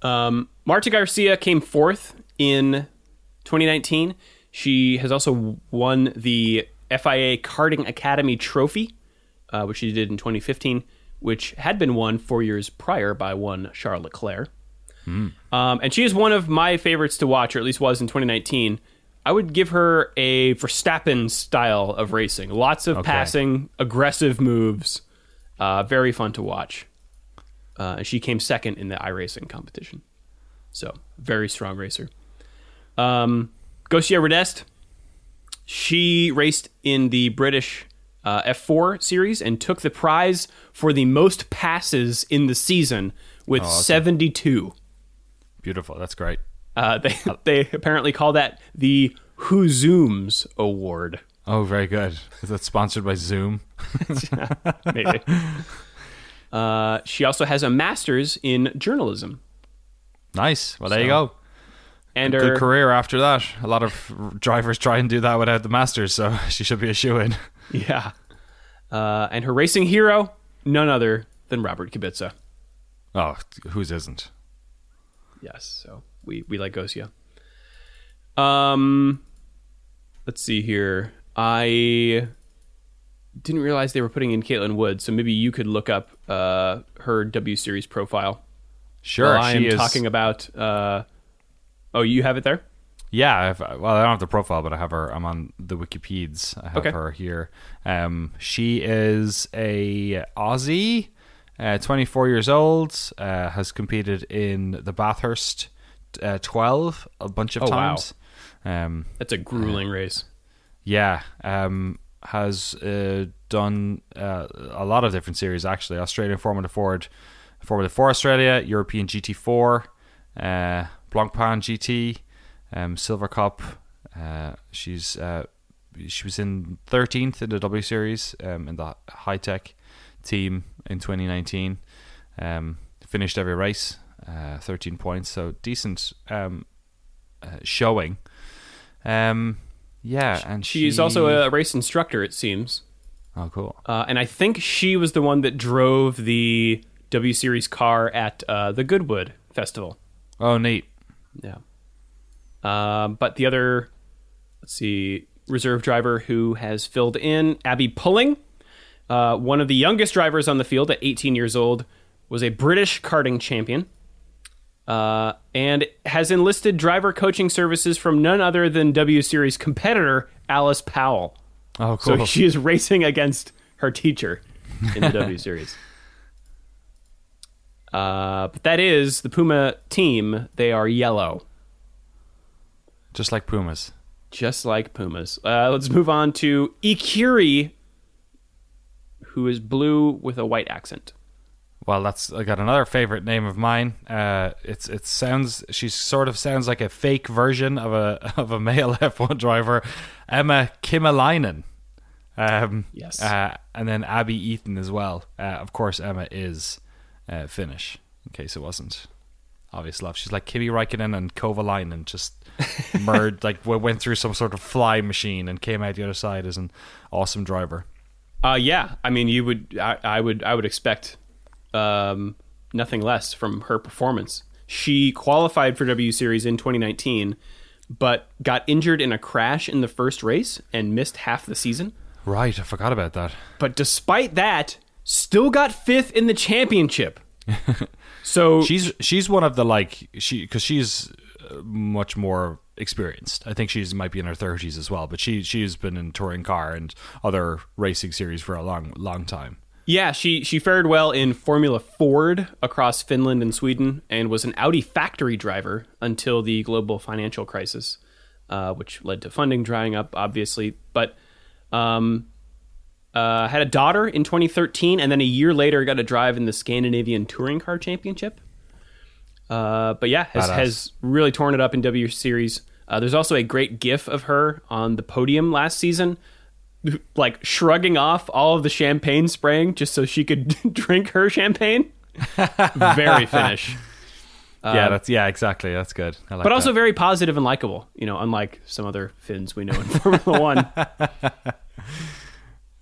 Um, Marta Garcia came fourth in 2019. She has also won the FIA Karting Academy Trophy, uh, which she did in 2015, which had been won four years prior by one Charles Leclerc. Um, and she is one of my favorites to watch, or at least was in 2019. I would give her a Verstappen style of racing. Lots of passing, aggressive moves. Uh, very fun to watch. Uh, and she came second in the iRacing competition. So, very strong racer. Um, Gosia Rdest, she raced in the British uh, F4 series and took the prize for the most passes in the season with 72. Beautiful. That's great. Uh, they, they apparently call that the Who Zooms Award. Oh, very good. Is that sponsored by Zoom? Maybe. uh, she also has a master's in journalism. Nice. Well, there you go. And Good her, career after that. A lot of drivers try and do that without the masters, so she should be a shoe in. yeah. Uh, and her racing hero, none other than Robert Kubica. Oh, whose isn't? Yes, so we we like Gosia. Um, let's see here. I didn't realize they were putting in Caitlin Wood, so maybe you could look up uh, her W Series profile. Sure, I am she is. talking about. Uh, oh, you have it there. Yeah, I've, well, I don't have the profile, but I have her. I'm on the Wikipedias. I have Okay. her here. Um, she is a Aussie, uh, 24 years old. Uh, has competed in the Bathurst uh, 12 a bunch of Oh, wow. times. Um, That's a grueling race. yeah, um, has uh, done uh, a lot of different series actually. Australian Formula Ford, Formula Four Australia, European GT4, uh, Blancpain GT, um, Silver Cup. Uh, she's uh, she was in 13th in the W Series um, in the high tech team in 2019. Um, finished every race, uh, 13 points, so decent um, uh, showing. Um, yeah, and She's she- also a race instructor, it seems. oh cool. Uh, and I think she was the one that drove the W Series car at uh, the Goodwood Festival. Oh neat. Yeah. Um, but the other, let's see, reserve driver who has filled in, Abby Pulling, uh, one of the youngest drivers on the field at 18 years old, was a British karting champion. Uh, and has enlisted driver coaching services from none other than W Series competitor Alice Powell. Oh cool. So she is racing against her teacher in the W Series. Uh, but that is the Puma team. They are yellow, Just like Pumas. just like Pumas. Uh, let's move on to Ecurie, who is blue with a white accent. Well, that's I got another favorite name of mine. Uh, it's it sounds she sort of sounds like a fake version of a of a male F1 driver, Emma Kimilainen. Um, Yes. uh, and then Abby Eaton as well. Uh, of course, Emma is uh, Finnish. In case it wasn't obvious love, she's like Kimi Räikkönen and Kovalainen, just merged like went through some sort of fly machine and came out the other side as an awesome driver. Uh, yeah, I mean, you would, I, I would, I would expect um, nothing less from her performance. She qualified for W Series in 2019, but got injured in a crash in the first race and missed half the season. Right, I forgot about that. But despite that, still got fifth in the championship. so she's she's one of the like she because she's uh, much more experienced. I think she's might be in her thirties as well, but she she's been in touring car and other racing series for a long long time. Yeah, she she fared well in Formula Ford across Finland and Sweden, and was an Audi factory driver until the global financial crisis, uh, which led to funding drying up, obviously. But um, uh, had a daughter in 2013, and then a year later got a drive in the Scandinavian Touring Car Championship. Uh, but yeah, has, has really torn it up in W Series. Uh, there's also a great GIF of her on the podium last season, like shrugging off all of the champagne spraying just so she could drink her champagne. Very Finnish, yeah, that's yeah, exactly. That's good. I like Uh, but also that. very positive and likable. You know, unlike some other Finns we know in Formula One.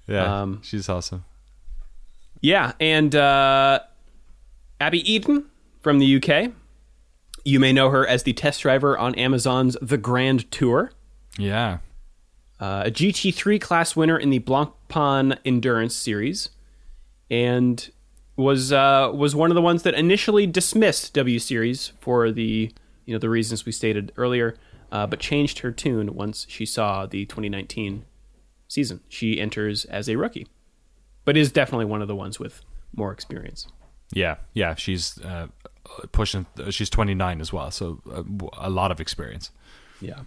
yeah, um, she's awesome. Yeah, and uh, Abby Eaton from the UK. You may know her as the test driver on Amazon's The Grand Tour. Yeah. uh, a GT3 class winner in the Blancpain Endurance Series, and was uh, was one of the ones that initially dismissed W Series for the you know the reasons we stated earlier, uh, but changed her tune once she saw the 2019 season. She enters as a rookie, but is definitely one of the ones with more experience. Yeah. Yeah. She's uh, pushing, she's 29 as well. So uh, a lot of experience. Yeah.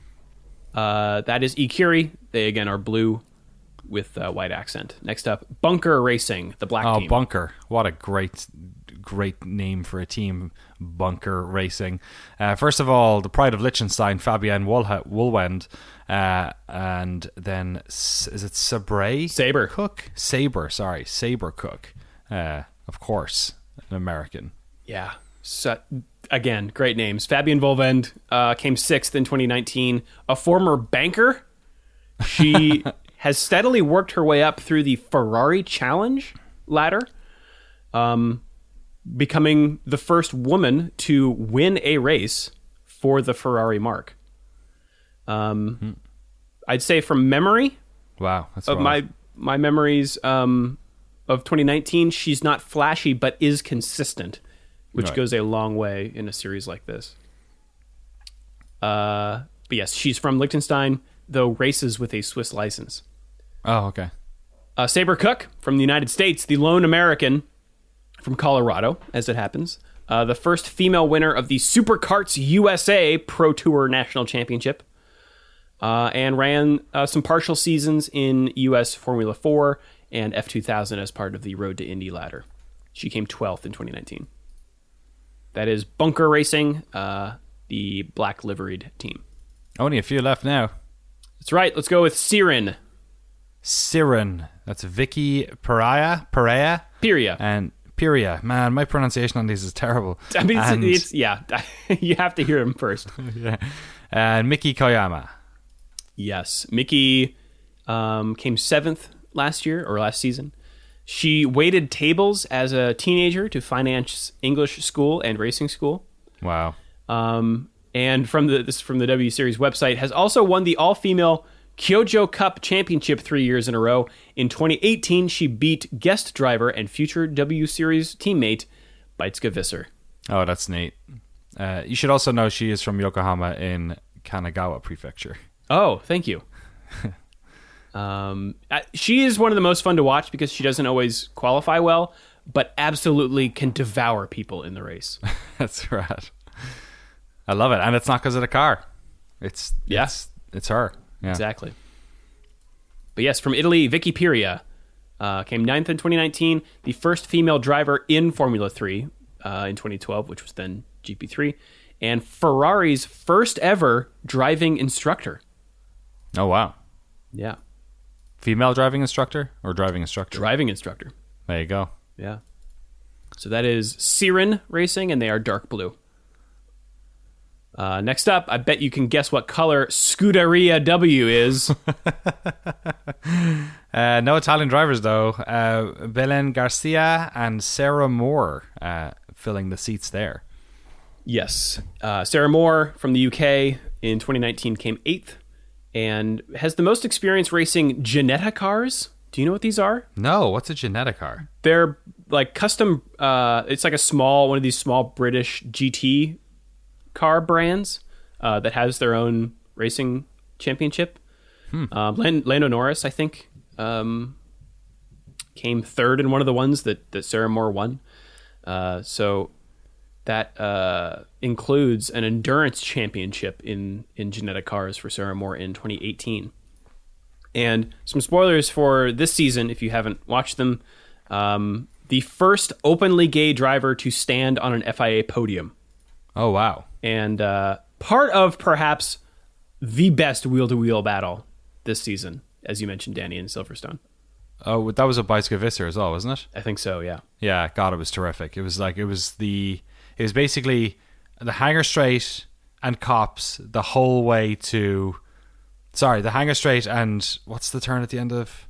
Uh, that is Ecurie. They again are blue with uh, white accent. Next up, Bunker Racing, the black Oh, team. Bunker. What a great, great name for a team, Bunker Racing. Uh, first of all, the pride of Liechtenstein, Fabienne Wohlhe- Wohlwend. Uh, and then, is it Sabre? Saber. Cook? Saber, sorry. Saber Cook. Uh, of course, an American. Yeah. So, again, great names. Fabienne Wohlwend uh, came sixth in 2019. A former banker, she has steadily worked her way up through the Ferrari Challenge ladder, um, becoming the first woman to win a race for the Ferrari marque. Um, I'd say from memory, Wow. That's of wild. my my memories um, of 2019, she's not flashy but is consistent, which Right. goes a long way in a series like this. Uh, but yes, she's from Liechtenstein, though races with a Swiss license. Oh, okay. Uh, Saber Cook from the United States, the lone American from Colorado, as it happens. Uh, the first female winner of the Super Karts USA Pro Tour National Championship. Uh, and ran uh, some partial seasons in U.S. Formula 4 and F2000 as part of the Road to Indy ladder. She came 12th in 2019. That is Bunker Racing, uh, the black liveried team. Only a few left now. That's right. Let's go with Sirin Sirin. That's Vicky Perea. Perea. Piria. And Piria. Man, my pronunciation on these is terrible. I mean, and, it's yeah. you have to hear him first. yeah. and Miki Koyama. Yes, Miki um, came seventh last year or last season. She waited tables as a teenager to finance English school and racing school. Wow. Um, and from the this is from the W Series website has also won the all female Kyojo Cup Championship three years in a row. In 2018, she beat guest driver and future W Series teammate Beitske Visser. Oh, that's neat. Uh, you should also know she is from Yokohama in Kanagawa Prefecture. Oh, thank you. um, she is one of the most fun to watch because she doesn't always qualify well, but absolutely can devour people in the race. that's right. I love it, and it's not because of the car. It's Yeah. it's, her. Yeah. Exactly. But yes, from Italy, Vicky Piria uh, came ninth in 2019, the first female driver in Formula 3 uh, in 2012, which was then GP3, and Ferrari's first ever driving instructor. Oh wow. Yeah, Female driving instructor or driving instructor? driving instructor. there you go. Yeah. So that is Sirin Racing, and they are dark blue. Uh, next up, I bet you can guess what color Scuderia W is. Uh, no Italian drivers though. Uh, Belen Garcia and Sarah Moore uh, filling the seats there. yes. Uh, Sarah Moore from the UK in 2019 came eighth and has the most experience racing Ginetta cars. Do you know what these are? No, what's a Ginetta car? They're like custom, uh, it's like a small, one of these small British GT car brands uh, that has their own racing championship. Um, Lan- Lando Norris, I think, um, came third in one of the ones that, that Sarah Moore won. Uh, so that uh, includes an endurance championship in, in Ginetta cars for Sarah Moore in 2018. And some spoilers for this season, if you haven't watched them. Um, the first openly gay driver to stand on an FIA podium Oh wow. and uh, part of perhaps the best wheel to wheel battle this season, as you mentioned, Danny in Silverstone. Oh, that was a Beitske Visser as well, wasn't it? I think so. Yeah. Yeah, God, it was terrific. It was like it was the it was basically the hangar straight and Copse the whole way to sorry, the hangar straight and what's the turn at the end of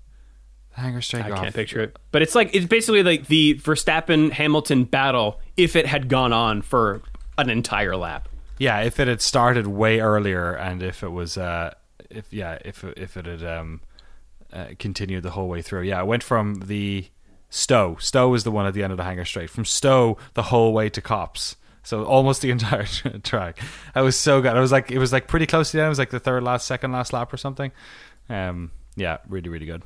the Hangar straight I golf. can't picture it, but it's like it's basically like the Verstappen Hamilton battle if it had gone on for an entire lap. Yeah, if it had started way earlier, and if it was, uh, if yeah, if if it had um, uh, continued the whole way through. Yeah, it went from the Stowe. Stowe was the one at the end of the Hangar Straight. From Stowe the whole way to Copse. So almost the entire track. I was so good. I was like, it was like pretty close to the end. It was like the third last, second last lap or something. Um, yeah, really, really good.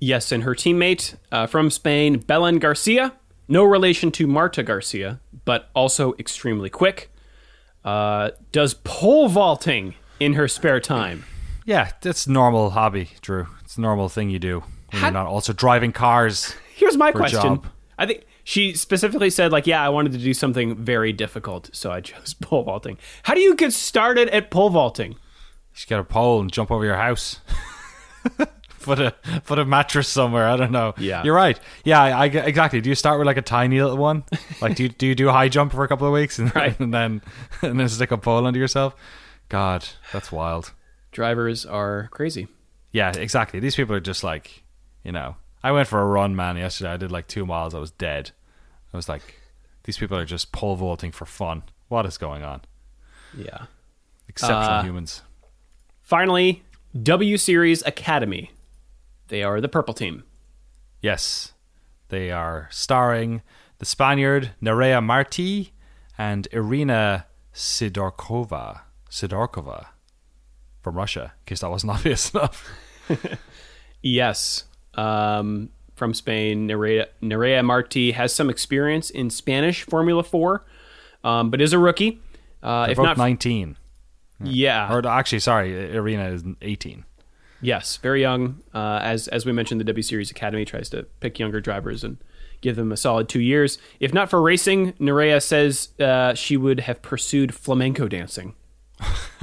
Yes, and her teammate uh, from Spain, Belen Garcia, no relation to Marta Garcia, but also extremely quick. Uh, does pole vaulting in her spare time. Yeah, that's normal hobby, Drew. It's a normal thing you do How- you're not also driving cars. Here's my question. I think she specifically said, like, yeah, I wanted to do something very difficult, so I chose pole vaulting. How do you get started at pole vaulting? You should get a pole and jump over your house. put a put a mattress somewhere. I don't know. Yeah. you're right. Yeah, I, I exactly. Do you start with like a tiny little one? Like, do you do you do a high jump for a couple of weeks and, Right. and then and then stick a pole under yourself? God, that's wild. Drivers are crazy. Yeah, exactly. These people are just like, you know. I went for a run, man, yesterday. I did like two miles. I was dead. I was like, these people are just pole vaulting for fun. What is going on? Yeah. Exceptional Uh, humans. Finally, W Series Academy. They are the purple team. Yes, they are starring the Spaniard Nerea Marti and Irina Sidorkova. Sidorkova from Russia, in case that wasn't obvious enough. Yes. Um, from Spain, Nerea, Nerea Marti has some experience in Spanish Formula 4, um, but is a rookie. Uh, if not, 19. yeah, Or actually, sorry, Irina is 18. yes, very young. Uh, as as we mentioned, the W Series Academy tries to pick younger drivers and give them a solid two years. If not for racing, Nerea says uh, she would have pursued flamenco dancing,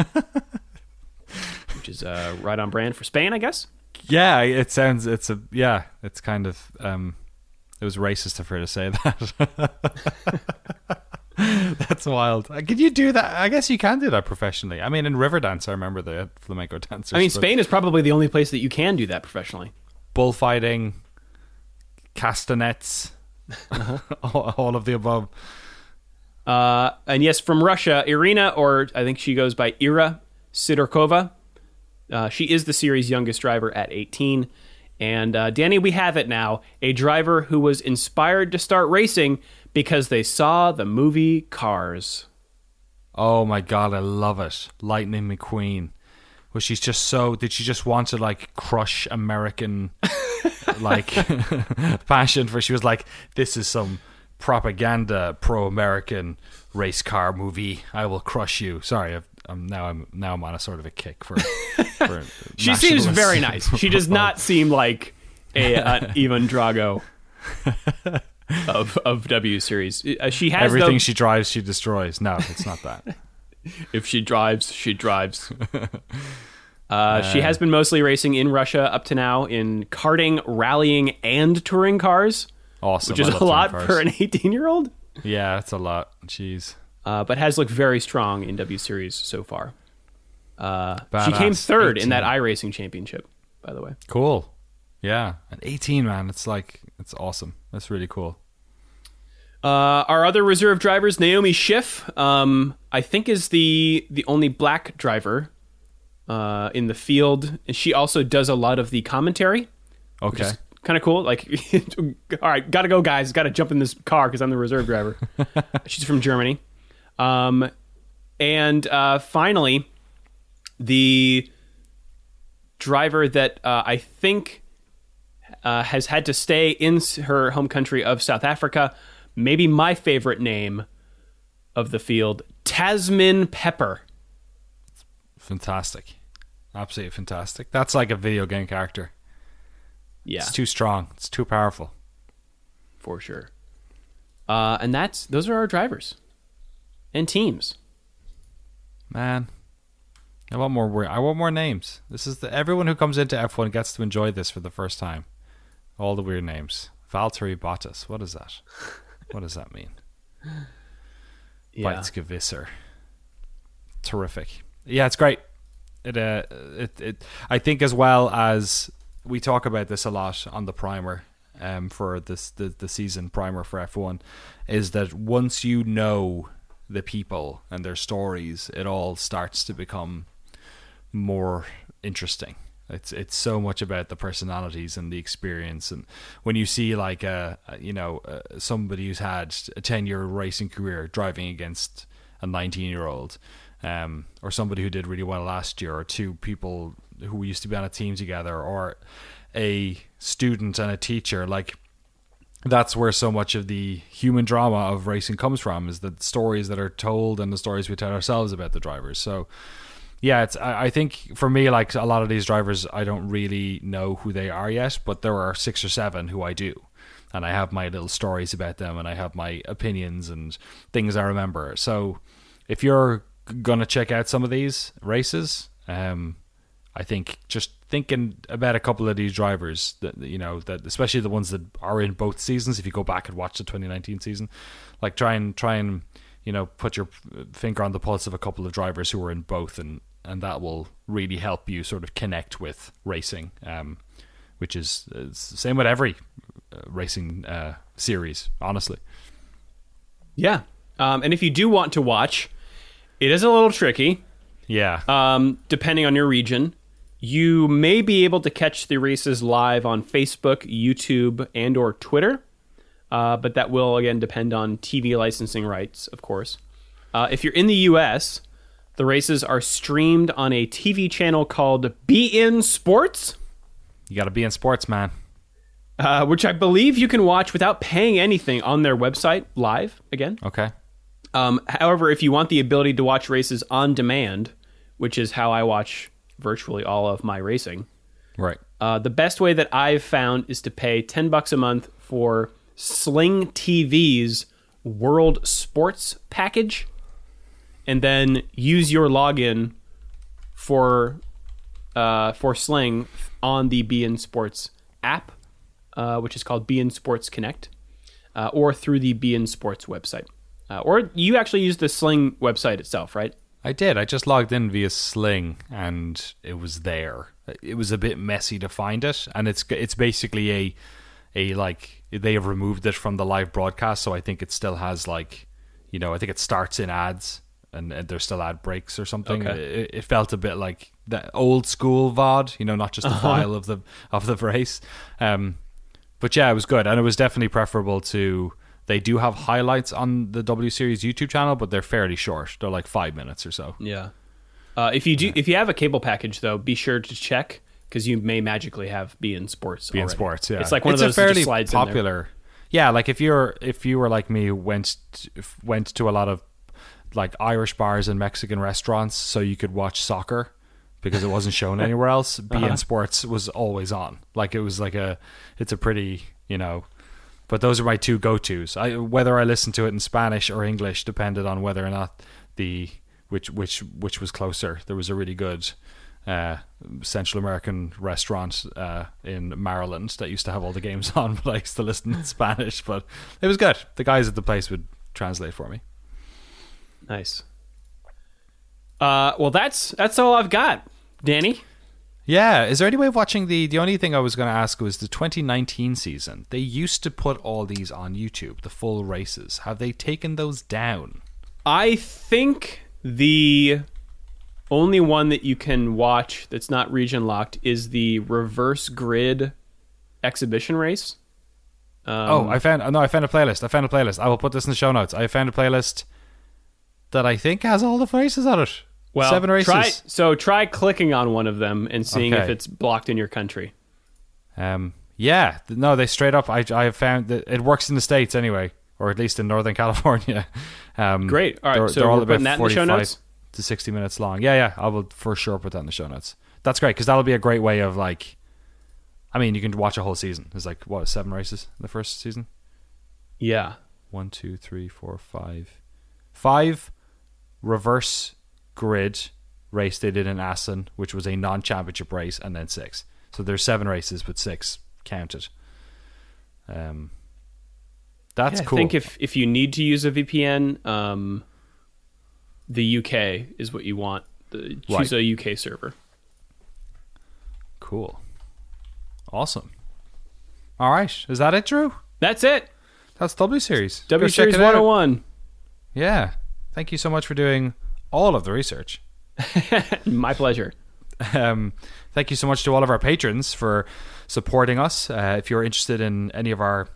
which is uh, right on brand for Spain, I guess. Yeah, it sounds, it's a, yeah, it's kind of, um, it was racist of her to say that. That's wild. Uh, Could you do that? I guess you can do that professionally. I mean, in Riverdance, I remember the flamenco dancers. I mean, Spain is probably the only place that you can do that professionally. bullfighting, castanets, all, all of the above. Uh, and yes, from Russia, Irina, or I think she goes by Ira Sidorkova. Uh, she is the series' youngest driver at 18. And uh, Danny, we have it now a driver who was inspired to start racing because they saw the movie Cars. Oh my god, I love it. Lightning McQueen. Was she's just so? Did she just want to like crush American, like passion for? She was like, this is some propaganda pro-American race car movie. I will crush you. Sorry, I've, I'm now I'm now I'm on a sort of a kick for. for She seems very nice. She does not seem like a Ivan Drago of of W series. Uh, She has Everything though- she drives, she destroys. No, it's not that. If she drives, she drives. Uh, she has been mostly racing in Russia up to now in karting, rallying, and touring cars, Awesome. which is a lot for an 18 year old, Yeah, that's a lot. Jeez. Uh, but has looked very strong in W Series so far. Uh, she came third 18. in that iRacing championship, by the way. Cool. Yeah. At 18, man, it's like, it's awesome. That's really cool. Uh, our other reserve drivers, Naomi Schiff, um, I think is the the only black driver uh, in the field, and she also does a lot of the commentary. Okay. kind of cool. Like, all right, gotta go, guys. Gotta jump in this car because I'm the reserve driver. She's from Germany. Um, and uh, finally, the driver that uh, I think uh, has had to stay in her home country of South Africa. Maybe my favorite name of the field, Tasmin Pepper. Fantastic. Absolutely fantastic. That's like a video game character. Yeah, It's too strong. It's too powerful. for sure. Uh, and that's those are our drivers and teams. Man. I want more I want more names. This is the everyone who comes into F1 gets to enjoy this for the first time. All the weird names. Valtteri Bottas. What is that? What does that mean? Yeah. Weizgewisser. Terrific. Yeah, it's great. It, uh, it, it. I think as well as we talk about this a lot on the primer um, for this the, the season primer for F1 is that once you know the people and their stories, it all starts to become more interesting. It's it's so much about the personalities and the experience, and when you see like a, a you know uh, somebody who's had a ten year racing career driving against a nineteen year old, um, or somebody who did really well last year, or two people who used to be on a team together, or a student and a teacher, like that's where so much of the human drama of racing comes from is the stories that are told and the stories we tell ourselves about the drivers. So yeah, it's I, I think for me like a lot of these drivers I don't really know who they are yet, but there are six or seven who I do. And I have my little stories about them and I have my opinions and things I remember. So if you're gonna check out some of these races, um, I think just thinking about a couple of these drivers that you know that especially the ones that are in both seasons. If you go back and watch the 2019 season, like try and try and you know put your finger on the pulse of a couple of drivers who are in both, and and that will really help you sort of connect with racing, um, which is uh, same with every uh, racing uh, series, honestly. Yeah, um, and if you do want to watch, it is a little tricky. Yeah. Um, depending on your region. You may be able to catch the races live on Facebook, YouTube, and or Twitter, uh, but that will again depend on TV licensing rights, of course. Uh, if you're in the U.S., the races are streamed on a TV channel called beIN Sports. You got to be in sports, man. Uh, which I believe you can watch without paying anything on their website live again. Okay. Um, however, if you want the ability to watch races on demand, which is how I watch virtually all of my racing. Right. Uh, the best way that I've found is to pay 10 bucks a month for Sling TV's World Sports package and then use your login for uh, for Sling on the beIN Sports app, uh, which is called beIN Sports Connect, uh, or through the beIN Sports website. Uh, or you actually use the Sling website itself, right? I did. I just logged in via Sling, and it was there. It was a bit messy to find it, and it's it's basically a a like they have removed it from the live broadcast, so I think it still has like you know I think it starts in ads, and, and there's still ad breaks or something. Okay. It, it felt a bit like the old school VOD, you know, not just a Uh-huh. file of the of the race. Um, but yeah, it was good, and it was definitely preferable to. They do have highlights on the W Series YouTube channel, but they're fairly short. They're like five minutes or so. Yeah. Uh, if you do, if you have a cable package, though, be sure to check because you may magically have beIN Sports. Being already. sports, yeah, It's like one it's of those a fairly slides in popular. Yeah, like if you're if you were like me, went went to a lot of like Irish bars and Mexican restaurants, so you could watch soccer because it wasn't shown anywhere else. beIN Uh-huh. Sports was always on. Like it was like a, it's a pretty you know. But those are my two go tos. I whether I listened to it in Spanish or English depended on whether or not the which which which was closer. There was a really good uh, Central American restaurant uh, in Maryland that used to have all the games on, but I used to listen in Spanish. But it was good. The guys at the place would translate for me. Nice. Uh, well, that's that's all I've got, Danny. Yeah, is there any way of watching the? The only thing I was going to ask was the 2019 season. They used to put all these on YouTube, the full races. Have they taken those down? I think the only one that you can watch that's not region locked is the reverse grid exhibition race. Um, oh, I found no, I found a playlist. I found a playlist. I will put this in the show notes. I found a playlist that I think has all the races on it. Well, seven races. Try, so try clicking on one of them and seeing if it's blocked in your country. Um, yeah, th- no, they straight up. I I have found that it works in the states anyway, or at least in Northern California. Um, Great. All right, so we're putting that in the show 45 notes? to sixty minutes long. Yeah, yeah, I will for sure put that in the show notes. That's great because that'll be a great way of like. I mean, you can watch a whole season. There's like what seven races in the first season. Yeah. One, two, three, four, five, five reverse grid race they did in Assen, which was a non-championship race, and then six. So there's seven races, but six counted. Um, that's Yeah, cool. I think if if you need to use a VPN, um, the UK is what you want. The, choose Right. a UK server. cool. Awesome. All right, is that it, Drew? That's it. That's W Series. W Go Series it out. 101. Yeah. Thank you so much for doing all of the research. My pleasure. Um, thank you so much to all of our patrons for supporting us. Uh, if you're interested in any of our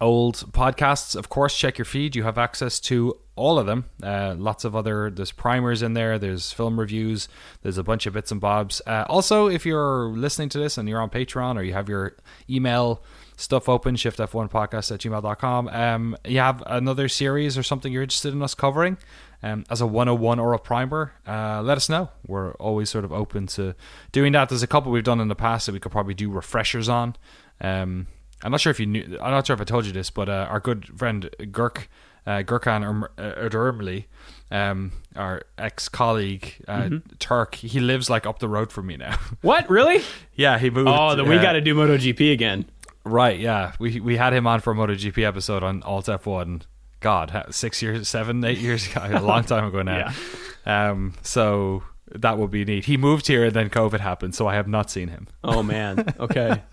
old podcasts, of course, check your feed. You have access to all of them. Uh, lots of other, there's primers in there, there's film reviews, there's a bunch of bits and bobs. Uh, also, if you're listening to this and you're on Patreon or you have your email stuff open, shiftf1podcast at gmail.com, um, you have another series or something you're interested in us covering um, as a 101 or a primer, uh, let us know. We're always sort of open to doing that. There's a couple we've done in the past that we could probably do refreshers on. Um, I'm not sure if you knew, I'm not sure if I told you this, but uh, our good friend Gurk, uh, Gurkan Erm- uh, Erdermli, um, our ex colleague, uh, Turk, he lives like up the road from me now. What? Really? yeah, he moved. Oh, then we uh, got to do MotoGP again. Right, yeah. We we had him on for a MotoGP episode on Alt F1. God, six years, seven, eight years ago, a long time ago now. Um, so that would be neat. He moved here and then COVID happened, so I have not seen him. Oh man. Okay.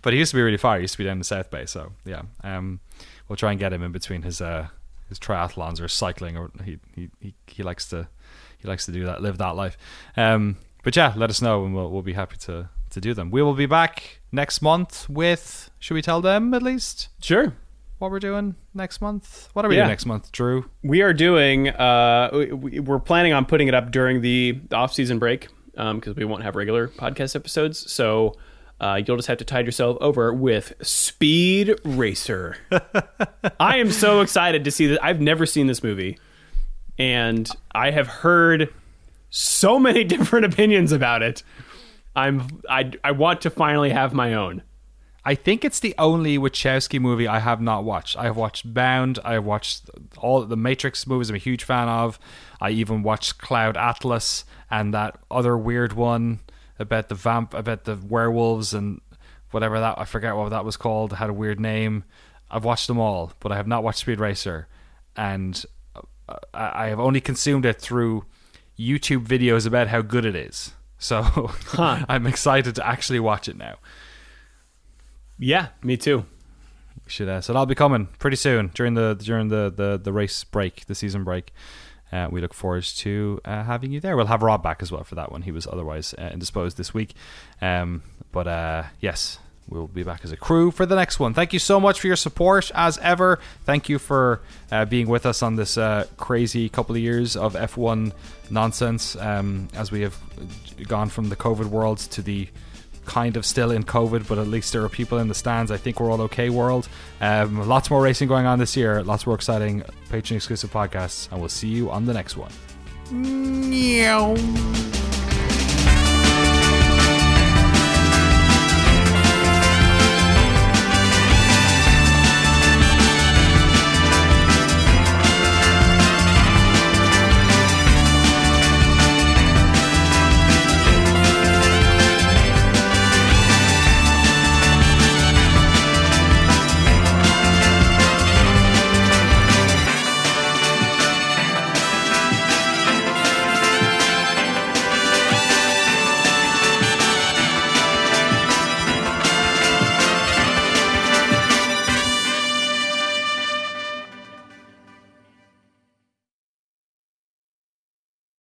But he used to be really far. He used to be down in the South Bay, so yeah. Um, we'll try and get him in between his uh his triathlons or cycling, or he he he, he likes to he likes to do that, live that life. Um, but yeah, let us know, and we'll we'll be happy to to do them. We will be back next month with. Should we tell them at least? sure. What we're doing next month. What are we Yeah. doing next month, Drew? We are doing. Uh, we- we, we're planning on putting it up during the off-season break because we won't have regular podcast episodes. So uh, you'll just have to tide yourself over with Speed Racer. I am so excited to see this. I've never seen this movie, and I have heard so many different opinions about it. I'm. I. I want to finally have my own. I think it's the only Wachowski movie I have not watched. I have watched Bound. I have watched all the Matrix movies. I'm a huge fan of. I even watched Cloud Atlas and that other weird one about the vamp, about the werewolves and whatever that I forget what that was called. It had a weird name. I've watched them all, but I have not watched Speed Racer, and uh, I I have only consumed it through YouTube videos about how good it is. So I'm excited to actually watch it now. Yeah, me too. We should uh, so that'll be coming pretty soon during the during the the, the race break the season break. Uh, we look forward to uh, having you there. We'll have rob back as well for that one. He was otherwise uh, indisposed this week. Um, but uh, yes we'll be back as a crew for the next one. Thank you so much for your support as ever. Thank you for uh, being with us on this uh, crazy couple of years of f1 nonsense. Um, as we have gone from the covid world to the kind of still in COVID, but at least there are people in the stands. I think we're all okay, world. Um, lots more racing going on this year, lots more exciting Patreon exclusive podcasts, and we'll see you on the next one. Meow.